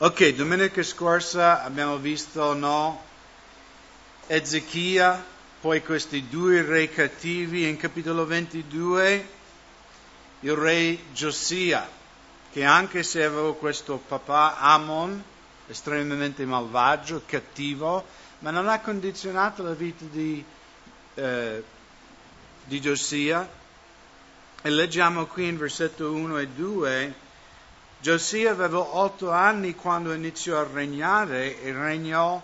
Ok, domenica scorsa abbiamo visto no, Ezechia, poi questi due re cattivi in capitolo 22, il re Josia, che anche se aveva questo papà Amon, estremamente malvagio, cattivo, ma non ha condizionato la vita di, eh, di Josia. E leggiamo qui in versetto 1 e 2 Giosia aveva otto anni quando iniziò a regnare e regnò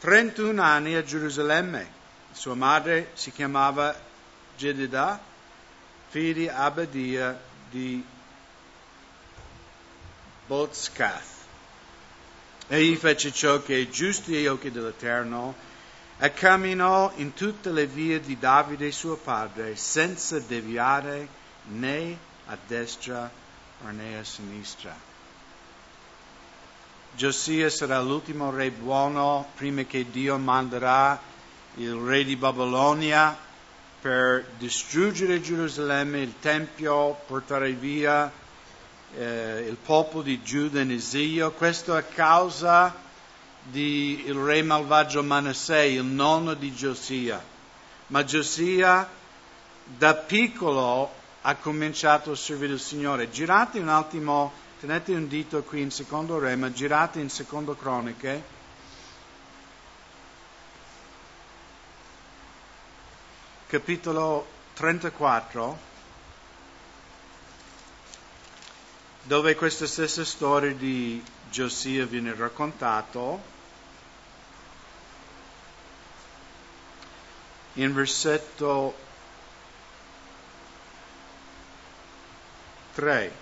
31 anni a Gerusalemme. Sua madre si chiamava Jedida, figlia di Abadia di Bozkath. Egli fece ciò che è giusto agli occhi dell'Eterno e camminò in tutte le vie di Davide suo padre senza deviare né a destra né né a sinistra. Giosia sarà l'ultimo re buono prima che Dio manderà il re di Babilonia per distruggere Gerusalemme, il Tempio, portare via eh, il popolo di Giuda in esilio. Questo a causa del re malvagio Manasseh, il nonno di Giosia. Ma Giosia da piccolo ha cominciato a servire il Signore. Girate un attimo, tenete un dito qui in secondo re, ma girate in secondo croniche. Capitolo 34, dove questa stessa storia di Giosia viene raccontato. In versetto 3.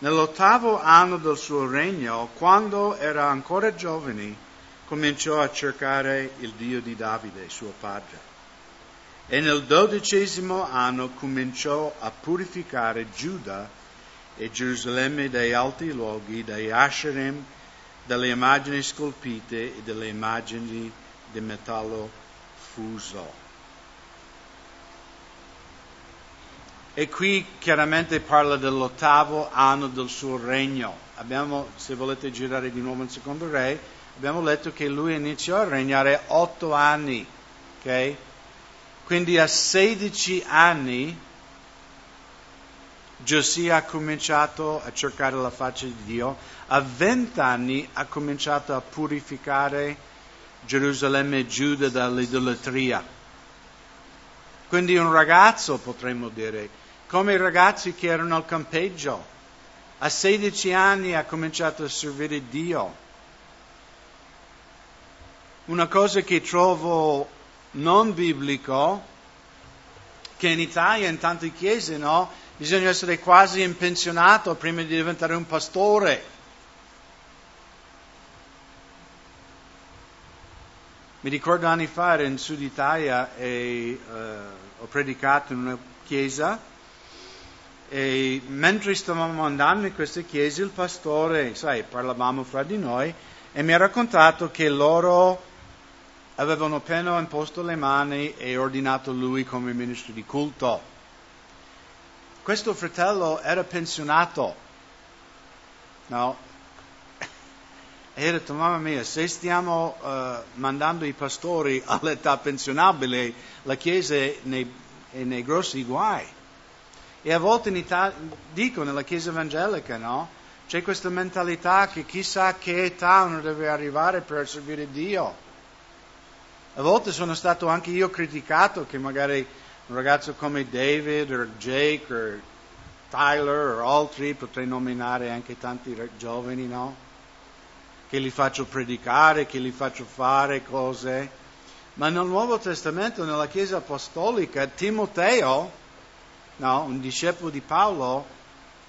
Nell'ottavo anno del suo regno, quando era ancora giovane, cominciò a cercare il Dio di Davide, suo padre. E nel dodicesimo anno cominciò a purificare Giuda e Gerusalemme dai alti luoghi, dai Asherim, dalle immagini scolpite e dalle immagini di metallo fuso. E qui chiaramente parla dell'ottavo anno del suo regno. Abbiamo, se volete girare di nuovo in secondo re, abbiamo letto che lui iniziò a regnare otto anni. Okay? Quindi a 16 anni Giosia ha cominciato a cercare la faccia di Dio, a 20 anni ha cominciato a purificare Gerusalemme e Giuda dall'idolatria. Quindi un ragazzo, potremmo dire, come i ragazzi che erano al campeggio. A 16 anni ha cominciato a servire Dio. Una cosa che trovo non biblico, che in Italia in tante chiese, no? Bisogna essere quasi impensionato prima di diventare un pastore. Mi ricordo anni fa ero in Sud Italia e uh, ho predicato in una chiesa e mentre stavamo andando in questa chiesa, il pastore, sai, parlavamo fra di noi, e mi ha raccontato che loro avevano appena imposto le mani e ordinato lui come ministro di culto. Questo fratello era pensionato, no? E ha detto, mamma mia, se stiamo uh, mandando i pastori all'età pensionabile, la Chiesa è nei, è nei grossi guai. E a volte in Italia, dico nella Chiesa evangelica, no? C'è questa mentalità che chissà che età uno deve arrivare per servire Dio. A volte sono stato anche io criticato che magari un ragazzo come David o Jake o Tyler o altri, potrei nominare anche tanti giovani, no? Che li faccio predicare, che li faccio fare cose. Ma nel Nuovo Testamento, nella Chiesa Apostolica, Timoteo, no, un discepolo di Paolo,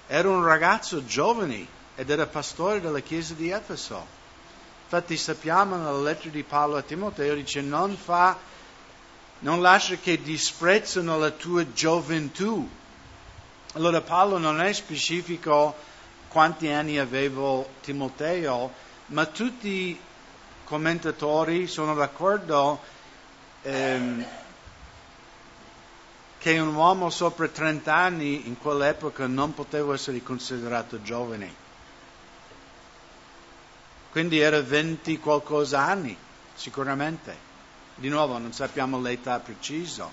era un ragazzo giovane ed era pastore della chiesa di Efeso. Infatti sappiamo nella lettera di Paolo a Timoteo, dice non fa, non lascia che disprezzino la tua gioventù. Allora Paolo non è specifico quanti anni avevo Timoteo, ma tutti i commentatori sono d'accordo ehm, che un uomo sopra 30 anni in quell'epoca non poteva essere considerato giovane. Quindi era 20 qualcosa anni, sicuramente. Di nuovo non sappiamo l'età precisa,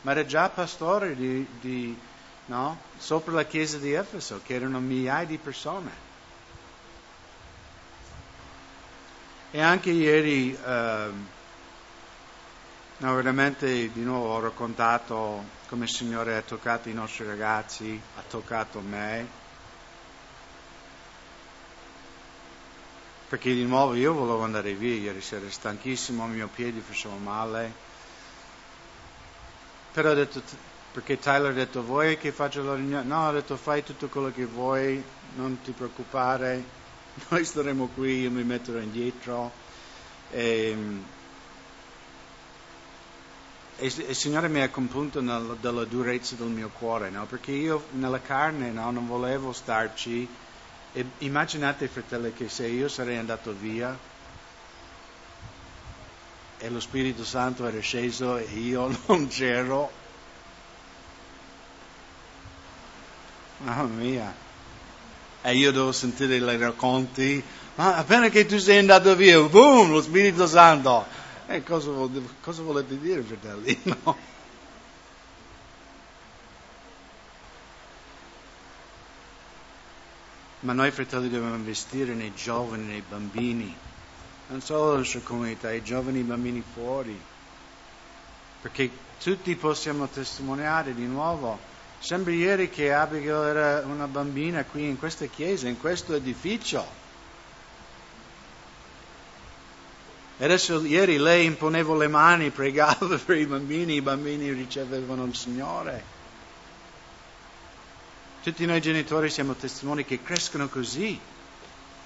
ma era già pastore di, di, no? sopra la chiesa di Efeso, che erano migliaia di persone. E anche ieri, eh, no, veramente di nuovo ho raccontato come il Signore ha toccato i nostri ragazzi, ha toccato me. Perché di nuovo io volevo andare via ieri sera, stanchissimo, i miei piedi facevano male. Però ho detto, perché Tyler ha detto vuoi che faccia la riunione? No, ha detto fai tutto quello che vuoi, non ti preoccupare, noi staremo qui, io mi metterò indietro. E, e, il Signore mi ha compunto nel, della durezza del mio cuore, no? perché io nella carne no, non volevo starci. E immaginate, fratelli, che se io sarei andato via e lo Spirito Santo era sceso e io non c'ero, mamma mia, e io devo sentire i racconti, ma appena che tu sei andato via, boom, lo Spirito Santo. E cosa, cosa volete dire, fratelli? No? Ma noi fratelli dobbiamo investire nei giovani, nei bambini, non solo nella nostra comunità, i giovani e i bambini fuori, perché tutti possiamo testimoniare di nuovo Sembra ieri che Abigail era una bambina qui in questa chiesa, in questo edificio. E adesso ieri lei imponeva le mani, pregava per i bambini, i bambini ricevevano il Signore. Tutti noi genitori siamo testimoni che crescono così,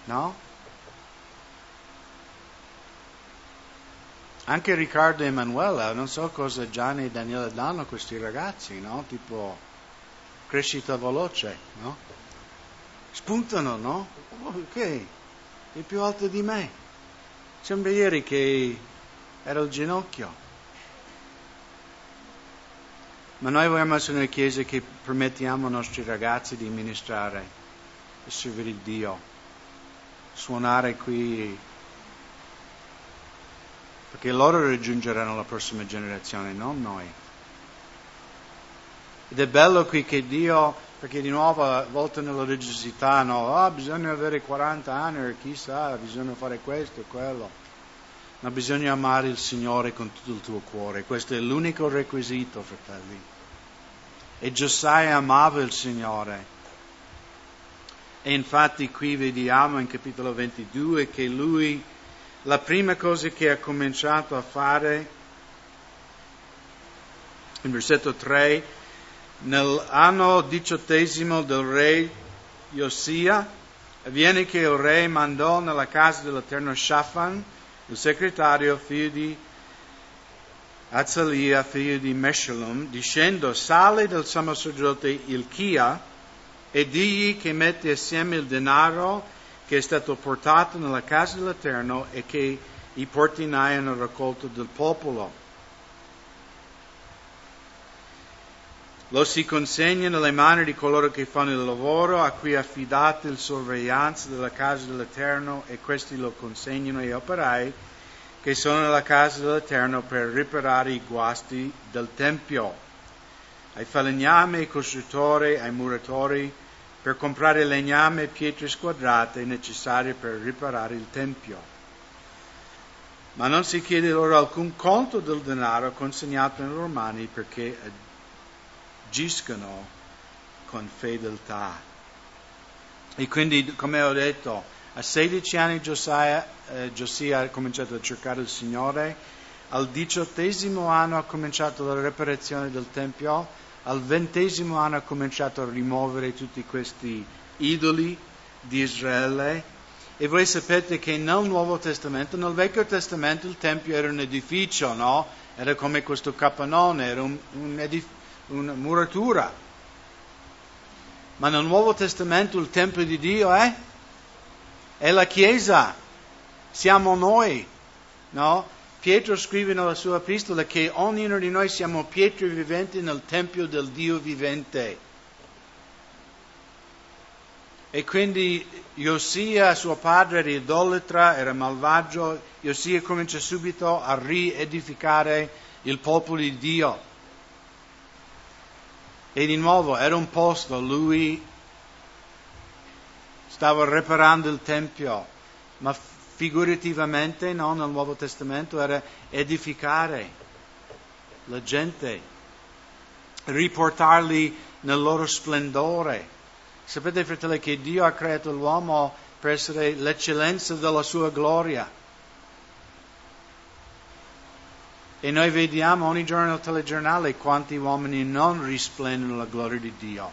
no? Anche Riccardo e Emanuela, non so cosa Gianni e Daniele danno a questi ragazzi, no? Tipo crescita veloce, no? Spuntano, no? Ok, è più alto di me. Sembra ieri che era il ginocchio. Ma noi vogliamo essere una chiesa che permettiamo ai nostri ragazzi di ministrare, di servire Dio, suonare qui, perché loro raggiungeranno la prossima generazione, non noi. Ed è bello qui che Dio, perché di nuovo a volte nella religiosità, no, ah, bisogna avere 40 anni, chissà, bisogna fare questo e quello. Ma bisogna amare il Signore con tutto il tuo cuore. Questo è l'unico requisito, fratelli. E Giosaia amava il Signore. E infatti qui vediamo in capitolo 22 che lui, la prima cosa che ha cominciato a fare, in versetto 3, Nell'anno diciottesimo del re Josia avviene che il re mandò nella casa dell'Eterno Shafan, il segretario, figlio di Azalia, figlio di Meshalom, dicendo, sale del sommo sacerdote Ilchia e digli che mette assieme il denaro che è stato portato nella casa dell'Eterno e che i portinai hanno raccolto del popolo Lo si consegna nelle mani di coloro che fanno il lavoro, a cui è affidata il sorveglianza della casa dell'Eterno, e questi lo consegnano agli operai che sono nella casa dell'Eterno per riparare i guasti del Tempio, ai falegnami, ai costruttori, ai muratori, per comprare legname e pietre squadrate necessarie per riparare il Tempio. Ma non si chiede loro alcun conto del denaro consegnato nei loro mani perché agiscono con fedeltà. E quindi, come ho detto, a 16 anni Giosia, eh, Giosia ha cominciato a cercare il Signore, al diciottesimo anno ha cominciato la riparazione del Tempio, al ventesimo anno ha cominciato a rimuovere tutti questi idoli di Israele. E voi sapete che nel Nuovo Testamento, nel Vecchio Testamento il Tempio era un edificio, no? Era come questo capannone, era un, un edificio una muratura. Ma nel Nuovo Testamento il Tempio di Dio è, è la Chiesa, siamo noi, no? Pietro scrive nella sua epistola che ognuno di noi siamo pietre viventi nel Tempio del Dio vivente. E quindi Josia, suo padre, era idolatra, era malvagio. Josia comincia subito a riedificare il popolo di Dio. E di nuovo era un posto, lui stava riparando il Tempio, ma figurativamente no, nel Nuovo Testamento era edificare la gente, riportarli nel loro splendore. Sapete, fratelli, che Dio ha creato l'uomo per essere l'eccellenza della sua gloria. E noi vediamo ogni giorno nel telegiornale quanti uomini non risplendono la gloria di Dio,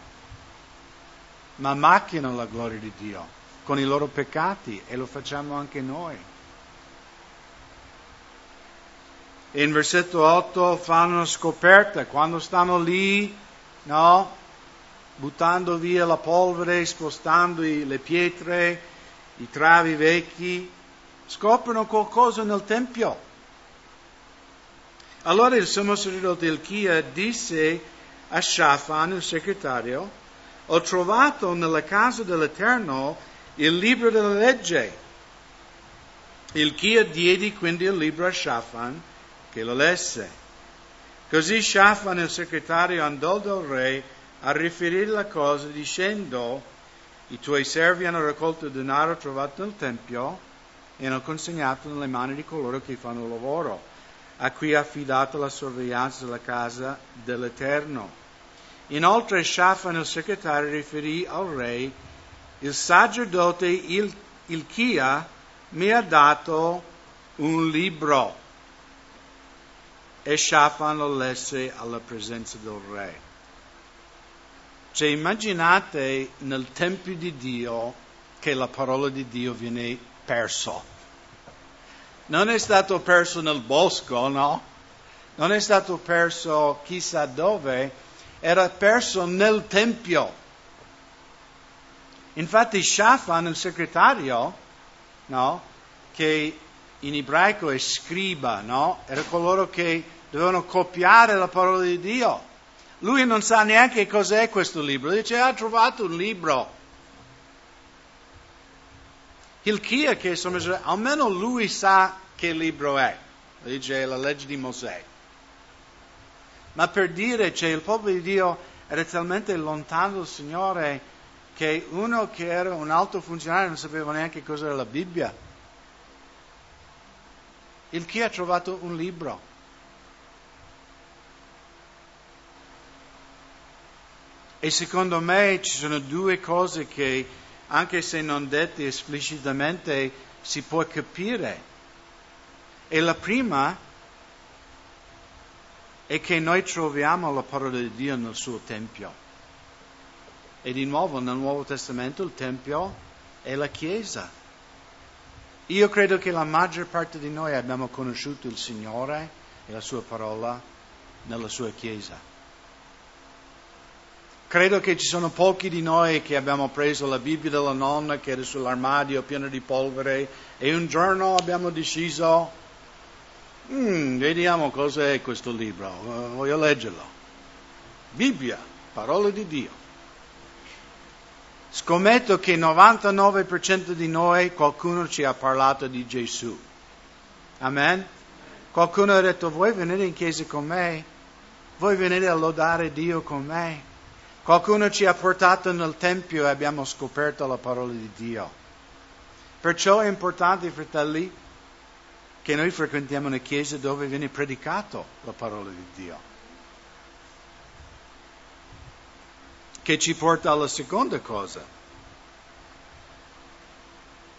ma macchiano la gloria di Dio con i loro peccati e lo facciamo anche noi. E in versetto 8 fanno una scoperta, quando stanno lì, no? buttando via la polvere, spostando le pietre, i travi vecchi, scoprono qualcosa nel Tempio. Allora il sommo sacerdote Elchia disse a Shafan, il segretario, ho trovato nella casa dell'Eterno il libro della legge. Elchia diede quindi il libro a Shafan che lo lesse. Così Shafan, il segretario, andò dal re a riferire la cosa dicendo i tuoi servi hanno raccolto il denaro trovato nel Tempio e hanno consegnato nelle mani di coloro che fanno il lavoro, a cui ha affidato la sorveglianza della casa dell'Eterno. Inoltre Shafan, il segretario, riferì al re, il sacerdote Il- Ilchia mi ha dato un libro e Shafan lo lesse alla presenza del re. Cioè immaginate nel Tempio di Dio che la parola di Dio viene perso. Non è stato perso nel bosco, no? Non è stato perso chissà dove, era perso nel Tempio. Infatti Shafan, il segretario, no? Che in ebraico è scriba, no? Era coloro che dovevano copiare la parola di Dio. Lui non sa neanche cos'è questo libro, dice ha trovato un libro. Hilchia che insomma, almeno lui sa che libro è, dice la legge di Mosè. Ma per dire, cioè, il popolo di Dio era talmente lontano dal Signore che uno che era un alto funzionario non sapeva neanche cos'era la Bibbia. Il chi ha trovato un libro. E secondo me ci sono due cose che, anche se non dette esplicitamente, si può capire. E la prima è che noi troviamo la parola di Dio nel suo Tempio. E di nuovo nel Nuovo Testamento il Tempio è la Chiesa. Io credo che la maggior parte di noi abbiamo conosciuto il Signore e la sua parola nella sua Chiesa. Credo che ci sono pochi di noi che abbiamo preso la Bibbia della nonna che era sull'armadio pieno di polvere e un giorno abbiamo deciso, mm, vediamo cos'è questo libro, uh, voglio leggerlo. Bibbia, parola di Dio. Scommetto che il 99% di noi qualcuno ci ha parlato di Gesù. Amen? Qualcuno ha detto, vuoi venire in chiesa con me? Vuoi venire a lodare Dio con me? Qualcuno ci ha portato nel Tempio e abbiamo scoperto la parola di Dio. Perciò è importante, fratelli, che noi frequentiamo una chiesa dove viene predicato la parola di Dio. Che ci porta alla seconda cosa.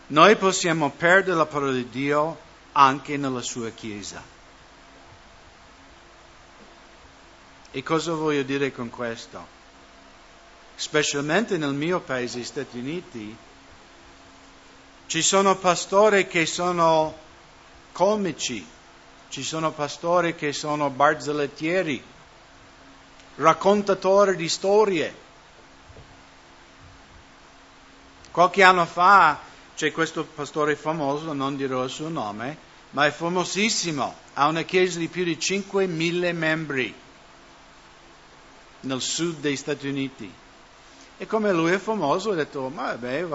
Noi possiamo perdere la parola di Dio anche nella sua chiesa. E cosa voglio dire con questo? Specialmente nel mio paese, Stati Uniti, ci sono pastori che sono comici, ci sono pastori che sono barzellettieri, raccontatori di storie. Qualche anno fa c'è questo pastore famoso, non dirò il suo nome, ma è famosissimo, ha una chiesa di più di 5.000 membri nel sud degli Stati Uniti. E come lui è famoso, ho detto, ma beh,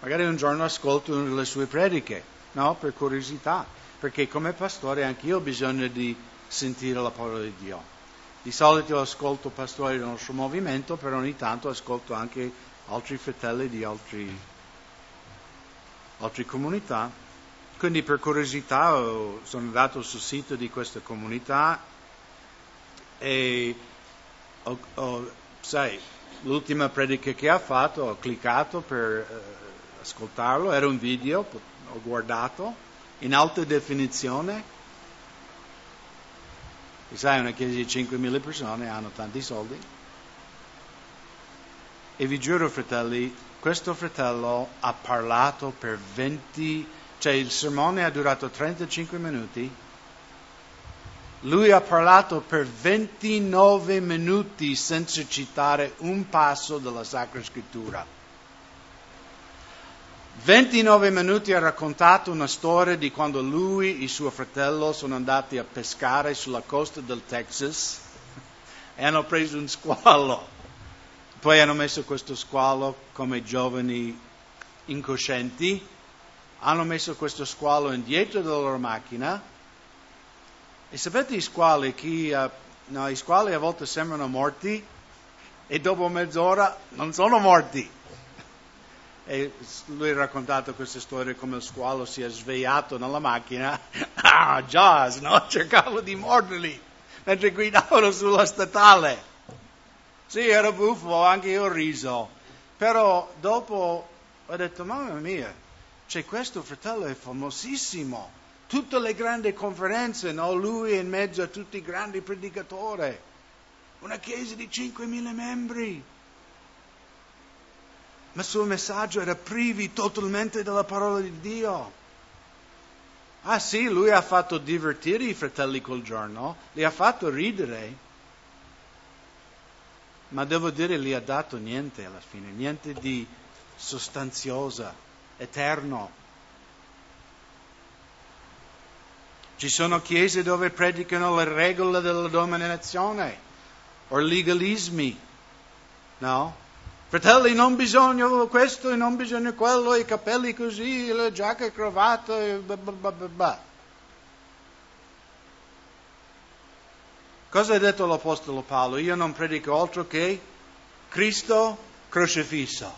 magari un giorno ascolto una delle sue prediche, no? Per curiosità, perché come pastore anch'io ho bisogno di sentire la parola di Dio. Di solito ascolto pastori del nostro movimento, però ogni tanto ascolto anche altri fratelli di altri, altre comunità. Quindi per curiosità sono andato sul sito di questa comunità e ho, ho, sai, l'ultima predica che ha fatto, ho cliccato per uh, ascoltarlo, era un video, ho guardato in alta definizione e sai, una chiesa di 5.000 persone hanno tanti soldi. E vi giuro, fratelli, questo fratello ha parlato per 20, cioè il sermone ha durato 35 minuti. Lui ha parlato per 29 minuti senza citare un passo della Sacra Scrittura. 29 minuti ha raccontato una storia di quando lui e suo fratello sono andati a pescare sulla costa del Texas e hanno preso un squalo. Poi hanno messo questo squalo come giovani incoscienti, hanno messo questo squalo indietro della loro macchina e sapete i squali, chi, uh, no, i squali a volte sembrano morti e dopo mezz'ora non sono morti e lui ha raccontato questa storia come il squalo si è svegliato nella macchina, ah, Jaws, no? Cercavo di morderli mentre guidavano sulla statale. Sì, era buffo, anche io ho riso. Però dopo ho detto, mamma mia, c'è questo fratello è famosissimo. Tutte le grandi conferenze, no? Lui in mezzo a tutti i grandi predicatori. Una chiesa di 5.000 membri ma il suo messaggio era privi totalmente della parola di Dio. Ah sì, lui ha fatto divertire i fratelli quel giorno, li ha fatto ridere, ma devo dire gli ha dato niente alla fine, niente di sostanziosa, eterno. Ci sono chiese dove predicano le regole della dominazione o legalismi, no? Fratelli, non bisogna questo e non bisogna quello, i capelli così, la giacca e cravatta e bla bla bla. Cosa ha detto l'Apostolo Paolo? Io non predico altro che Cristo crocifisso.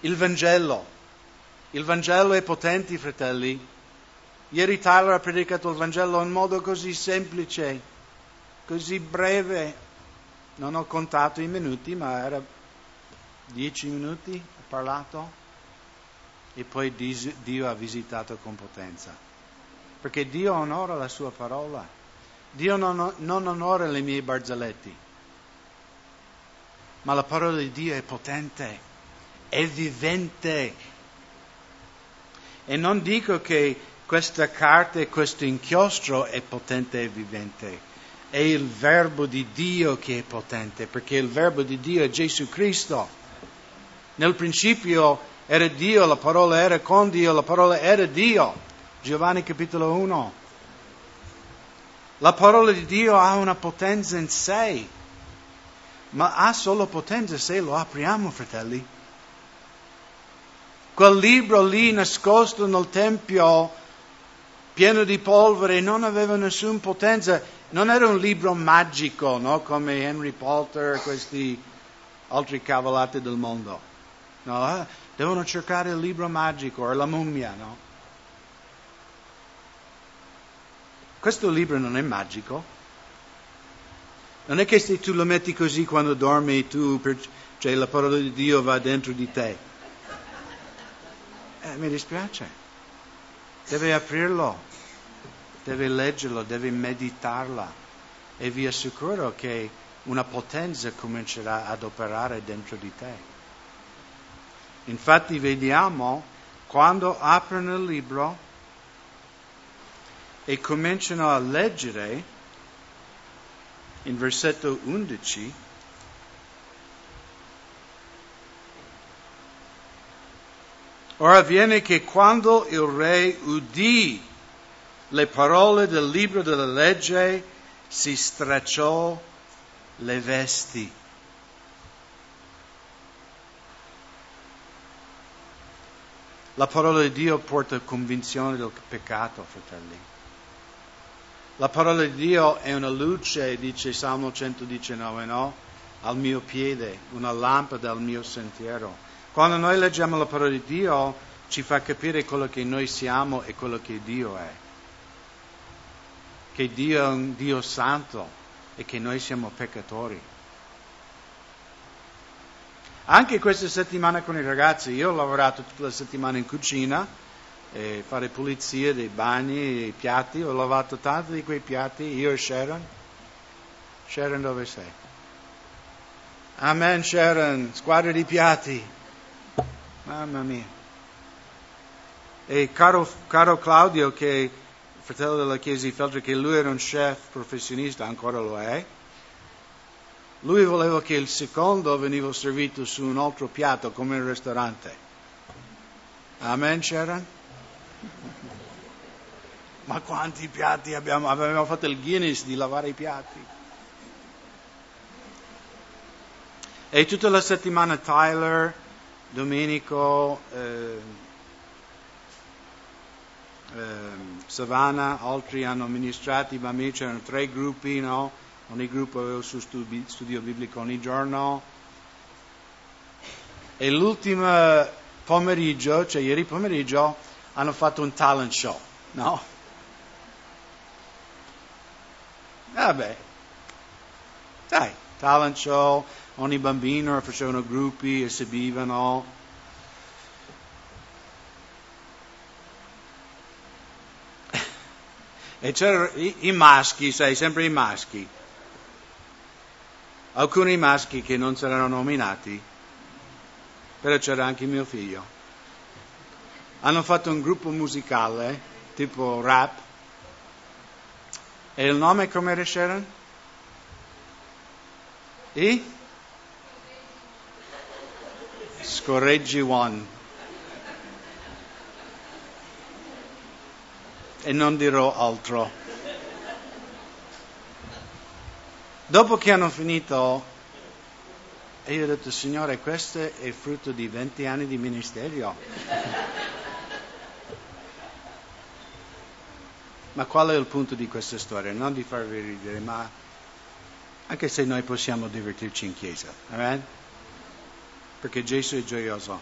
Il Vangelo. Il Vangelo è potente, fratelli. Ieri Tyler ha predicato il Vangelo in modo così semplice, così breve, non ho contato i minuti, ma era dieci minuti ha parlato e poi Dio ha visitato con potenza. Perché Dio onora la sua parola. Dio non, non onora le mie barzellette. Ma la parola di Dio è potente, è vivente. E non dico che questa carta e questo inchiostro è potente e vivente è il verbo di Dio che è potente, perché il verbo di Dio è Gesù Cristo. Nel principio era Dio, la parola era con Dio, la parola era Dio. Giovanni capitolo 1. La parola di Dio ha una potenza in sé, ma ha solo potenza se lo apriamo, fratelli. Quel libro lì nascosto nel Tempio, pieno di polvere, non aveva nessuna potenza non era un libro magico, no? come Henry Potter e questi altri cavolati del mondo. No? Devono cercare il libro magico o la mummia, no? Questo libro non è magico. Non è che se tu lo metti così quando dormi, tu, cioè la parola di Dio va dentro di te. Eh, mi dispiace. Deve aprirlo deve leggerlo, deve meditarla e vi assicuro che una potenza comincerà ad operare dentro di te. Infatti vediamo quando aprono il libro e cominciano a leggere in versetto 11 Ora avviene che quando il re udì le parole del libro della legge, si stracciò le vesti. La parola di Dio porta convinzione del peccato, fratelli. La parola di Dio è una luce, dice Salmo 119, no? Al mio piede, una lampada al mio sentiero. Quando noi leggiamo la parola di Dio ci fa capire quello che noi siamo e quello che Dio è. Che Dio è un Dio santo e che noi siamo peccatori. Anche questa settimana con i ragazzi, io ho lavorato tutta la settimana in cucina, eh, fare pulizia dei bagni, i piatti, ho lavato tanti di quei piatti, io e Sharon. Sharon dove sei? Amen Sharon, squadra di piatti. Mamma mia. E caro, caro Claudio, che fratello della chiesa di Feltre, che lui era un chef professionista, ancora lo è, lui voleva che il secondo veniva servito su un altro piatto come il ristorante. Amen, Sharon? Ma quanti piatti abbiamo? Abbiamo fatto il Guinness di lavare i piatti. E tutta la settimana Tyler Domenico, eh, eh, Savannah, altri hanno amministrato i bambini, c'erano tre gruppi, no? ogni gruppo aveva il suo studio, studio biblico ogni giorno. E l'ultimo pomeriggio, cioè ieri pomeriggio, hanno fatto un talent show, no? Vabbè, dai, talent show, ogni bambino facevano gruppi, esibivano. E c'erano i, i maschi, sai, sempre i maschi. Alcuni maschi che non saranno nominati, però c'era anche mio figlio. Hanno fatto un gruppo musicale, tipo rap. E il nome come era Sharon? I? Scorreggi One. E non dirò altro. Dopo che hanno finito, e io ho detto, Signore, questo è frutto di 20 anni di ministero. ma qual è il punto di questa storia? Non di farvi ridere, ma anche se noi possiamo divertirci in chiesa. Amen? perché Gesù è gioioso.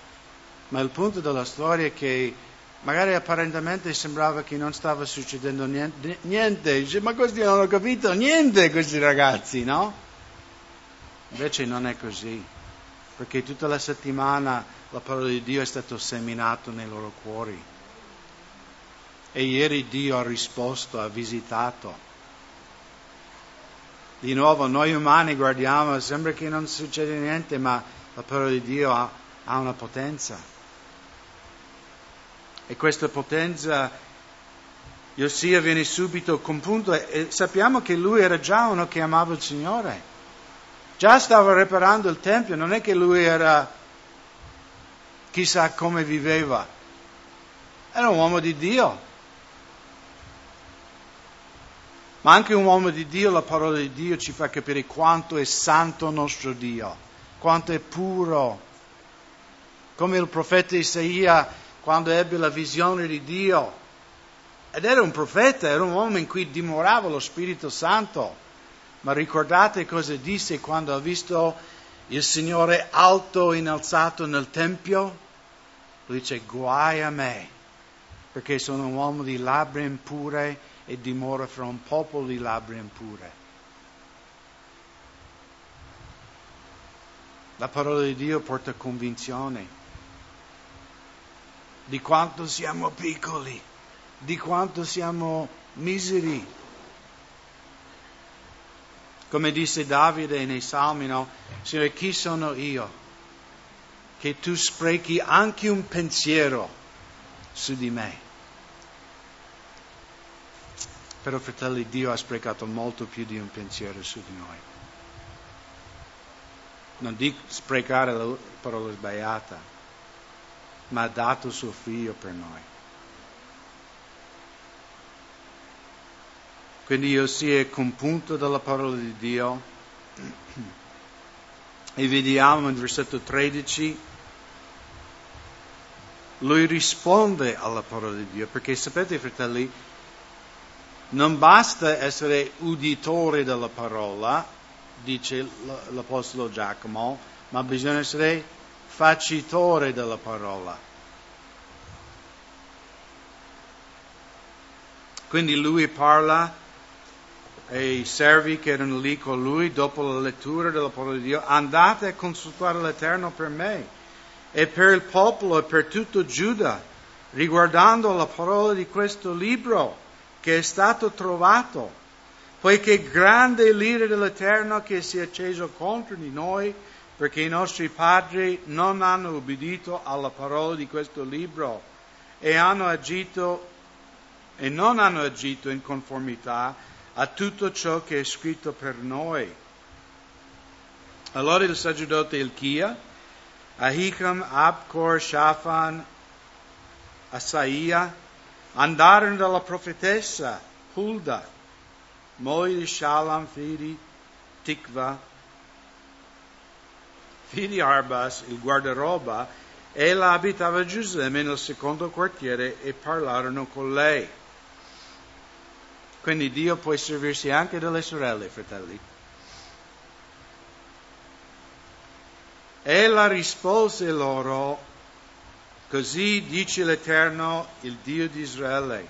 Ma il punto della storia è che magari apparentemente sembrava che non stava succedendo niente, niente. Dice, ma questi non hanno capito niente questi ragazzi, no? Invece non è così, perché tutta la settimana la parola di Dio è stata seminata nei loro cuori. E ieri Dio ha risposto, ha visitato. Di nuovo, noi umani guardiamo, sembra che non succede niente, ma la parola di Dio ha, ha una potenza. E questa potenza, Josia viene subito compunto e sappiamo che lui era già uno che amava il Signore. Già stava riparando il Tempio, non è che lui era chissà come viveva. Era un uomo di Dio. Ma anche un uomo di Dio, la parola di Dio ci fa capire quanto è santo nostro Dio quanto è puro. Come il profeta Isaia quando ebbe la visione di Dio. Ed era un profeta, era un uomo in cui dimorava lo Spirito Santo. Ma ricordate cosa disse quando ha visto il Signore alto e innalzato nel Tempio? Lui dice, guai a me, perché sono un uomo di labbra impure e dimora fra un popolo di labbra impure. La parola di Dio porta convinzione di quanto siamo piccoli, di quanto siamo miseri. Come disse Davide nei Salmi, no? Signore, chi sono io? Che tu sprechi anche un pensiero su di me. Però fratelli, Dio ha sprecato molto più di un pensiero su di noi non dico sprecare la parola sbagliata, ma ha dato suo figlio per noi. Quindi io sia compunto dalla parola di Dio e vediamo in versetto 13 lui risponde alla parola di Dio, perché sapete fratelli, non basta essere uditore della parola, dice l'Apostolo Giacomo, ma bisogna essere facitore della parola. Quindi lui parla e i servi che erano lì con lui dopo la lettura della parola di Dio, andate a consultare l'Eterno per me e per il popolo e per tutto Giuda, riguardando la parola di questo libro che è stato trovato, poiché grande l'ira dell'Eterno che si è acceso contro di noi, perché i nostri padri non hanno ubbidito alla parola di questo libro e agito e non hanno agito in conformità a tutto ciò che è scritto per noi. Allora il sacerdote Ilchia, Ahikam, Abkor, Shafan, Asaia, andarono dalla profetessa Hulda, moglie di Shalom, figli Tikva, figli Arbas, il guardaroba, ella abitava Gerusalemme nel secondo quartiere e parlarono con lei. Quindi Dio può servirsi anche delle sorelle, fratelli. Ella rispose loro, così dice l'Eterno, il Dio di Israele,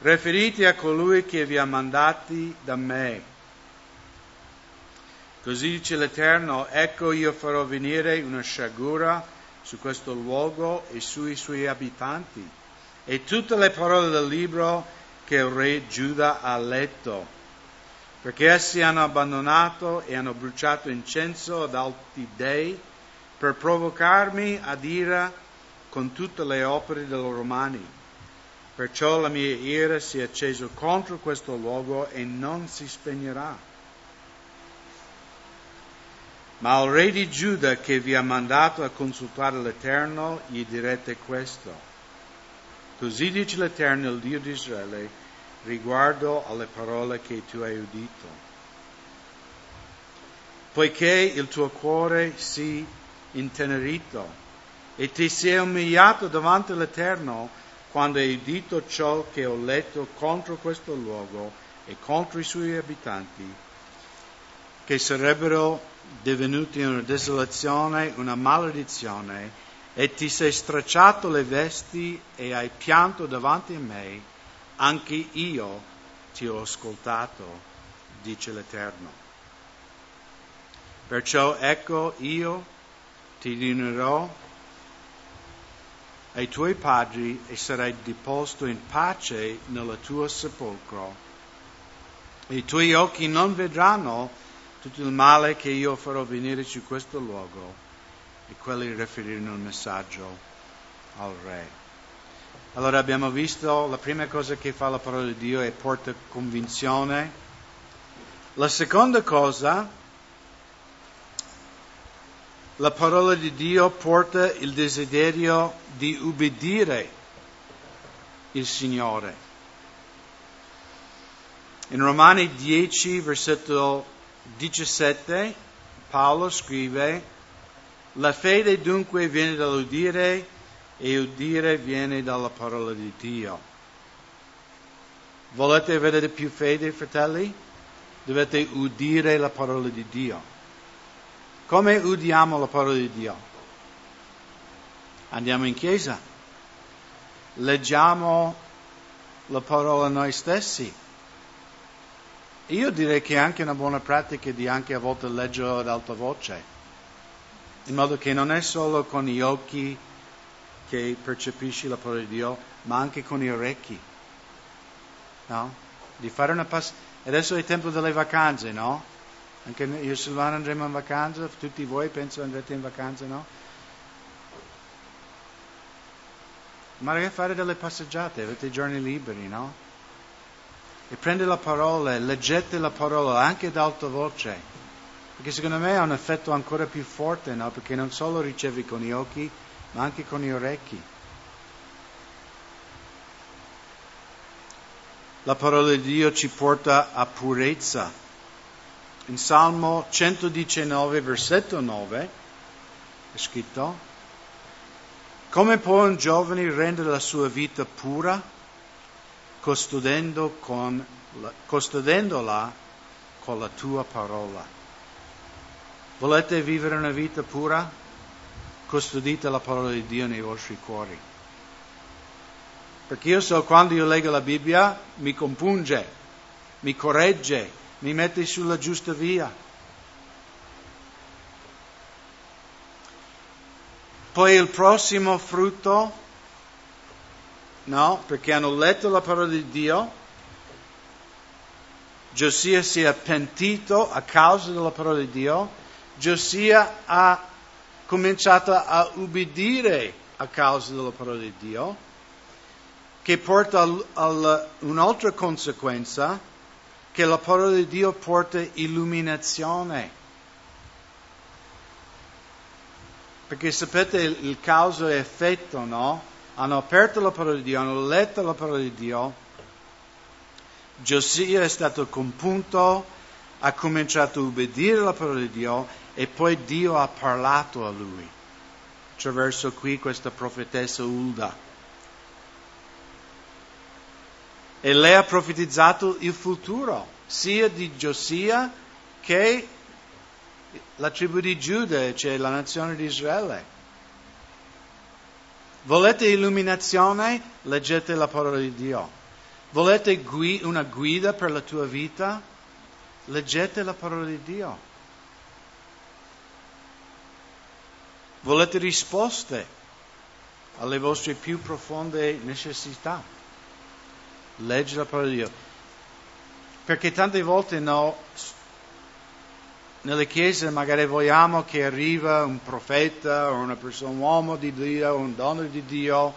riferiti a colui che vi ha mandati da me. Così dice l'Eterno, ecco io farò venire una sciagura su questo luogo e sui suoi abitanti, e tutte le parole del libro che il re Giuda ha letto, perché essi hanno abbandonato e hanno bruciato incenso ad altri dei, per provocarmi ad ira con tutte le opere dei Romani. Perciò la mia ira si è accesa contro questo luogo e non si spegnerà. Ma al re di Giuda che vi ha mandato a consultare l'Eterno, gli direte questo. Così dice l'Eterno, il Dio di Israele, riguardo alle parole che tu hai udito. Poiché il tuo cuore si intenerito e ti sei umiliato davanti all'Eterno quando hai udito ciò che ho letto contro questo luogo e contro i suoi abitanti, che sarebbero divenuti una desolazione, una maledizione, e ti sei stracciato le vesti e hai pianto davanti a me, anche io ti ho ascoltato, dice l'Eterno. Perciò ecco io ti riunerò ai tuoi padri e sarai deposto in pace nella tua sepolcro. I tuoi occhi non vedranno tutto il male che io farò venire su questo luogo. E quelli riferirono il messaggio al re. Allora abbiamo visto la prima cosa che fa la parola di Dio è porta convinzione. La seconda cosa la parola di Dio porta il desiderio di ubbidire il Signore. In Romani 10, versetto 17, Paolo scrive, la fede dunque viene dall'udire e udire viene dalla parola di Dio. Volete avere più fede, fratelli? Dovete udire la parola di Dio. Come udiamo la parola di Dio? Andiamo in chiesa, leggiamo la parola noi stessi. Io direi che è anche una buona pratica di anche a volte leggere ad alta voce, in modo che non è solo con gli occhi che percepisci la parola di Dio, ma anche con gli orecchi. No? Di fare una pass- Adesso è il tempo delle vacanze, no? Anche io e Silvano andremo in vacanza, tutti voi penso andrete in vacanza, no? Magari fare delle passeggiate, avete giorni liberi, no? E prende la parola, leggete la parola anche ad alta voce, perché secondo me ha un effetto ancora più forte, no? Perché non solo ricevi con gli occhi, ma anche con gli orecchi. La parola di Dio ci porta a purezza. In Salmo 119, versetto 9, è scritto, come può un giovane rendere la sua vita pura? Custodendo con, custodendola con la tua parola. Volete vivere una vita pura? Custodite la parola di Dio nei vostri cuori. Perché io so quando io leggo la Bibbia mi compunge, mi corregge, mi mette sulla giusta via. Poi il prossimo frutto, no, perché hanno letto la parola di Dio, Giosia si è pentito a causa della parola di Dio, Giosia ha cominciato a ubbidire a causa della parola di Dio che porta a un'altra conseguenza, che la parola di Dio porta illuminazione. Perché sapete il causa e effetto, no? Hanno aperto la parola di Dio, hanno letto la parola di Dio. Giosia è stato compunto, ha cominciato a ubbidire la parola di Dio e poi Dio ha parlato a lui attraverso qui questa profetessa Ulda. e lei ha profetizzato il futuro, sia di Giosia che la tribù di Giuda, cioè la nazione di Israele. Volete illuminazione? Leggete la parola di Dio. Volete gui- una guida per la tua vita? Leggete la parola di Dio. Volete risposte alle vostre più profonde necessità? leggi la parola di Dio. Perché tante volte no, nelle chiese magari vogliamo che arriva un profeta o una persona, un uomo di Dio, un dono di Dio,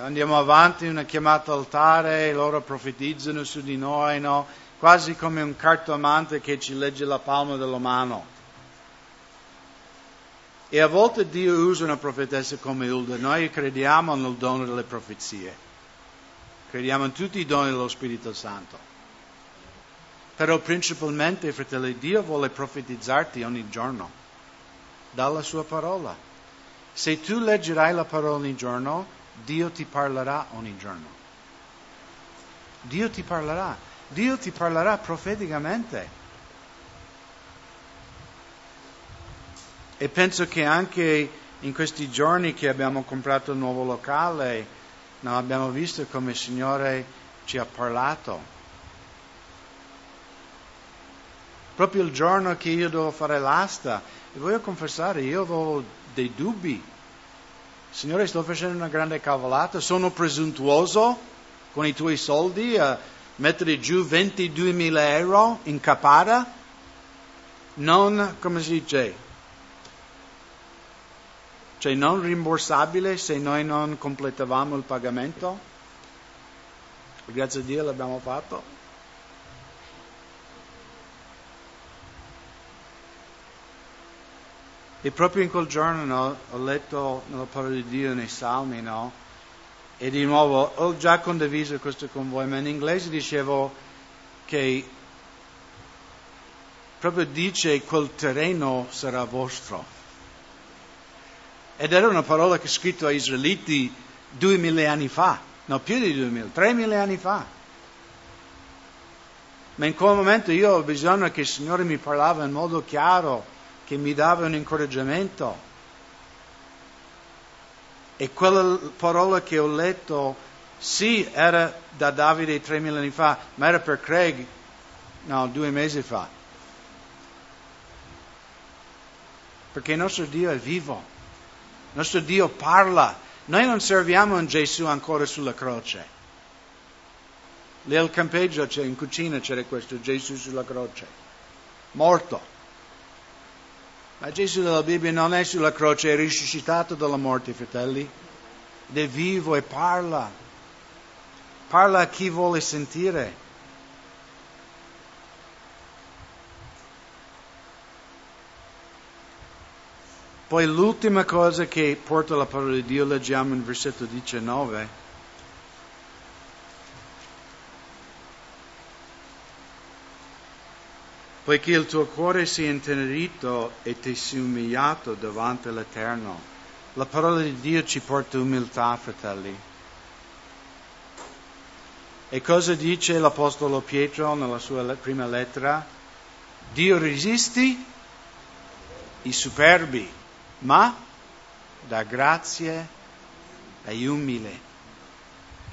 andiamo avanti in una chiamata altare, loro profetizzano su di noi, no? quasi come un cartomante che ci legge la palma della mano. E a volte Dio usa una profetessa come Ulda, noi crediamo nel dono delle profezie. Crediamo in tutti i doni dello Spirito Santo. Però principalmente, fratelli, Dio vuole profetizzarti ogni giorno dalla sua parola. Se tu leggerai la parola ogni giorno, Dio ti parlerà ogni giorno. Dio ti parlerà. Dio ti parlerà profeticamente. E penso che anche in questi giorni che abbiamo comprato il nuovo locale, abbiamo visto come il Signore ci ha parlato. Proprio il giorno che io devo fare l'asta, e voglio confessare, io avevo dei dubbi. Signore, sto facendo una grande cavolata, sono presuntuoso con i tuoi soldi a mettere giù 22.000 euro in capada? Non, come si dice, cioè non rimborsabile se noi non completavamo il pagamento. Grazie a Dio l'abbiamo fatto. E proprio in quel giorno no, ho letto nella parola di Dio nei salmi, no? E di nuovo ho già condiviso questo con voi, ma in inglese dicevo che proprio dice quel terreno sarà vostro. Ed era una parola che è scritta ai israeliti duemila anni fa, no più di duemila, tremila anni fa. Ma in quel momento io ho bisogno che il Signore mi parlava in modo chiaro, che mi dava un incoraggiamento. E quella parola che ho letto, sì, era da Davide tremila anni fa, ma era per Craig, no, due mesi fa. Perché il nostro Dio è vivo. Il nostro Dio parla. Noi non serviamo un Gesù ancora sulla croce. Lì al campeggio, in cucina c'era questo Gesù sulla croce, morto. Ma Gesù della Bibbia non è sulla croce, è risuscitato dalla morte, fratelli. Ed è vivo e parla. Parla a chi vuole sentire. Poi l'ultima cosa che porta la parola di Dio leggiamo in versetto 19. Poiché il tuo cuore sia intenerito e ti sia umiliato davanti all'Eterno. La parola di Dio ci porta umiltà, fratelli. E cosa dice l'Apostolo Pietro nella sua prima lettera? Dio resisti i superbi, ma dà grazie ai umili.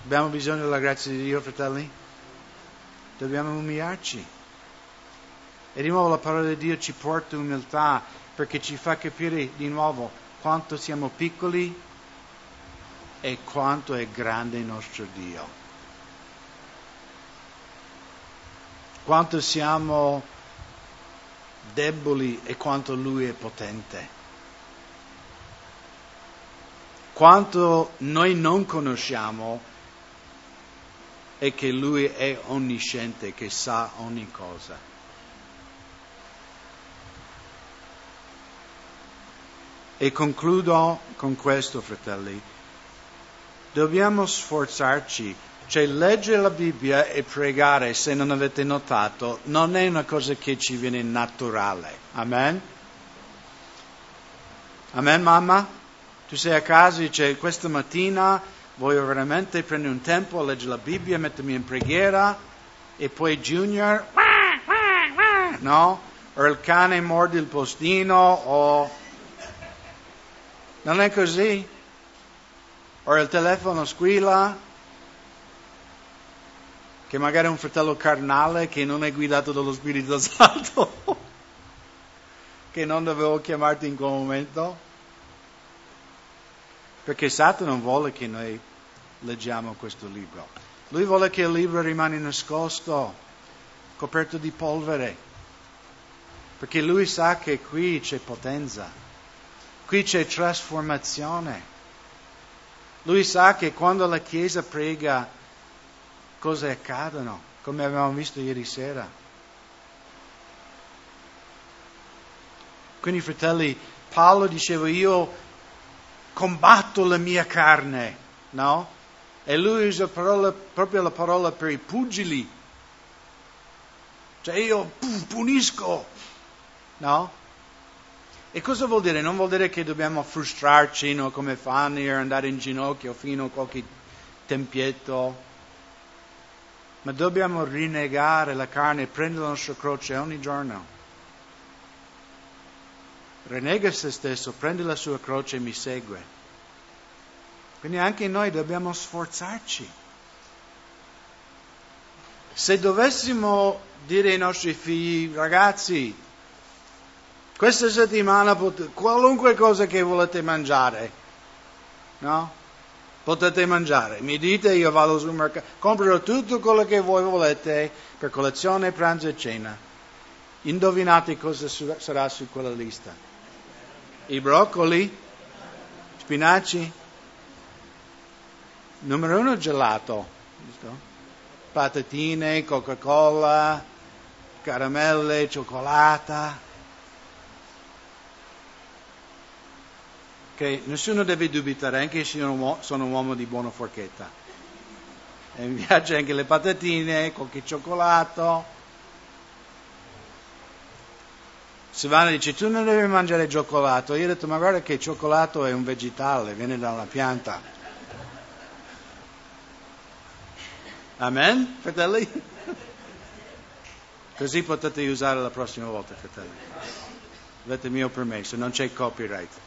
Abbiamo bisogno della grazia di Dio, fratelli? Dobbiamo umiliarci. E di nuovo la parola di Dio ci porta umiltà perché ci fa capire di nuovo quanto siamo piccoli e quanto è grande il nostro Dio. Quanto siamo deboli e quanto Lui è potente. Quanto noi non conosciamo e che Lui è onnisciente, che sa ogni cosa. E concludo con questo, fratelli. Dobbiamo sforzarci, cioè leggere la Bibbia e pregare, se non avete notato, non è una cosa che ci viene naturale. Amen? Amen, mamma? Tu sei a casa e dici, questa mattina voglio veramente prendere un tempo a leggere la Bibbia, mettermi in preghiera, e poi Junior, no? O il cane morde il postino, o non è così? O il telefono squilla, che magari è un fratello carnale che non è guidato dallo Spirito Santo, che non dovevo chiamarti in quel momento. Perché Satana non vuole che noi leggiamo questo libro. Lui vuole che il libro rimane nascosto, coperto di polvere, perché lui sa che qui c'è potenza. Qui c'è trasformazione. Lui sa che quando la Chiesa prega, cose accadono, come abbiamo visto ieri sera. Quindi, fratelli, Paolo diceva io combatto la mia carne, no? E lui usa parola, proprio la parola per i pugili. Cioè io punisco, no? E cosa vuol dire? Non vuol dire che dobbiamo frustrarci no, come fanno e andare in ginocchio fino a qualche tempietto, ma dobbiamo rinnegare la carne e prendere la nostra croce ogni giorno. Rinnega se stesso, prende la sua croce e mi segue. Quindi anche noi dobbiamo sforzarci. Se dovessimo dire ai nostri figli, ragazzi, questa settimana potete, qualunque cosa che volete mangiare, no? Potete mangiare. Mi dite, io vado sul mercato, comprerò tutto quello che voi volete per colazione, pranzo e cena. Indovinate cosa sarà su quella lista? I broccoli, spinaci, numero uno gelato, patatine, Coca-Cola, caramelle, cioccolata che nessuno deve dubitare, anche se sono un uomo di buona forchetta. E mi piace anche le patatine, qualche cioccolato. Silvana dice, tu non devi mangiare cioccolato. Io ho detto, ma guarda che cioccolato è un vegetale, viene dalla pianta. Amen, fratelli? Così potete usare la prossima volta, fratelli. Avete il mio permesso, non c'è copyright.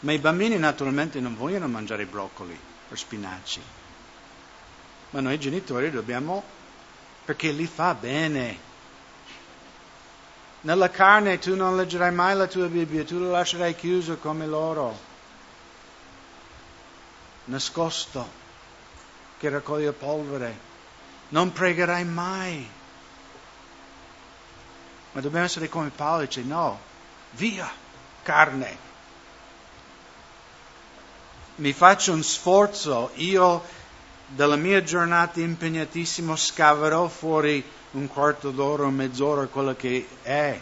Ma i bambini naturalmente non vogliono mangiare broccoli o spinaci. Ma noi genitori dobbiamo, perché li fa bene. Nella carne tu non leggerai mai la tua Bibbia, tu lo lascerai chiuso come loro, nascosto, che raccoglie polvere. Non pregherai mai. Ma dobbiamo essere come Paolo dice, no, via, carne mi faccio un sforzo, io dalla mia giornata impegnatissima scaverò fuori un quarto d'ora, mezz'ora, quello che è,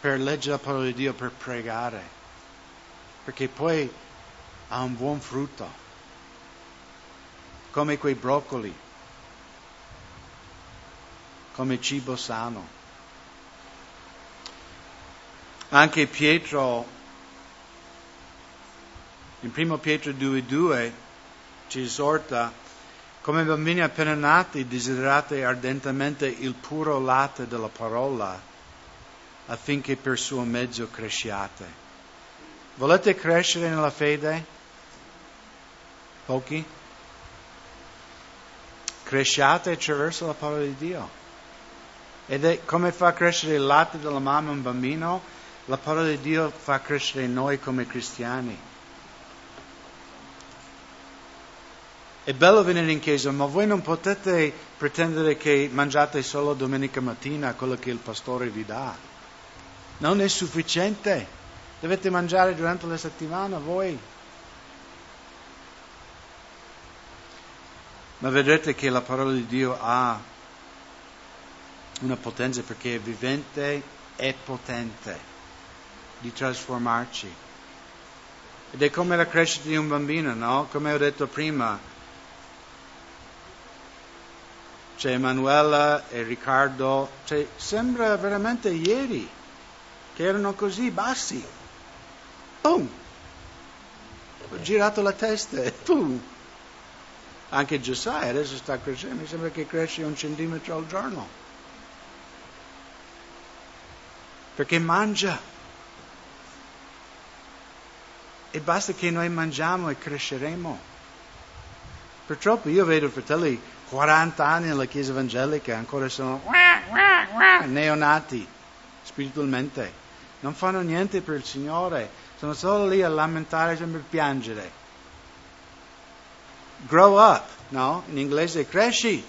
per leggere la parola di Dio, per pregare, perché poi ha un buon frutto, come quei broccoli, come cibo sano. Anche Pietro, in 1 Pietro 2,2 ci esorta come bambini appena nati desiderate ardentemente il puro latte della parola affinché per suo mezzo cresciate. Volete crescere nella fede? Pochi? Cresciate attraverso la parola di Dio. Ed è come fa crescere il latte della mamma un bambino, la parola di Dio fa crescere noi come cristiani. È bello venire in chiesa, ma voi non potete pretendere che mangiate solo domenica mattina quello che il pastore vi dà non è sufficiente, dovete mangiare durante la settimana voi. Ma vedrete che la parola di Dio ha una potenza perché è vivente e potente di trasformarci. Ed è come la crescita di un bambino, no? Come ho detto prima, c'è Emanuela e Riccardo, cioè, sembra veramente ieri che erano così bassi. Boom! Ho girato la testa e boom! Anche Josiah adesso sta crescendo, mi sembra che cresce un centimetro al giorno. Perché mangia. E basta che noi mangiamo e cresceremo. Purtroppo io vedo fratelli 40 anni nella Chiesa evangelica ancora sono neonati spiritualmente non fanno niente per il Signore, sono solo lì a lamentare, sempre a piangere. Grow up, no? In inglese cresci.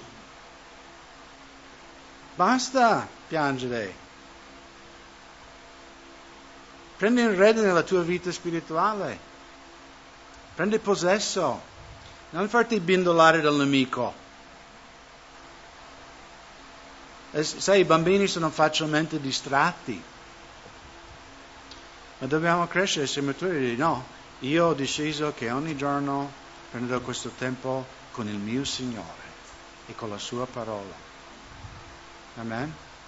Basta piangere. Prendi il rede nella tua vita spirituale. Prendi possesso. Non farti bindolare dal nemico. Sai, i bambini sono facilmente distratti. Ma dobbiamo crescere e maturi. No, io ho deciso che ogni giorno prenderò questo tempo con il mio Signore e con la sua parola. Amen.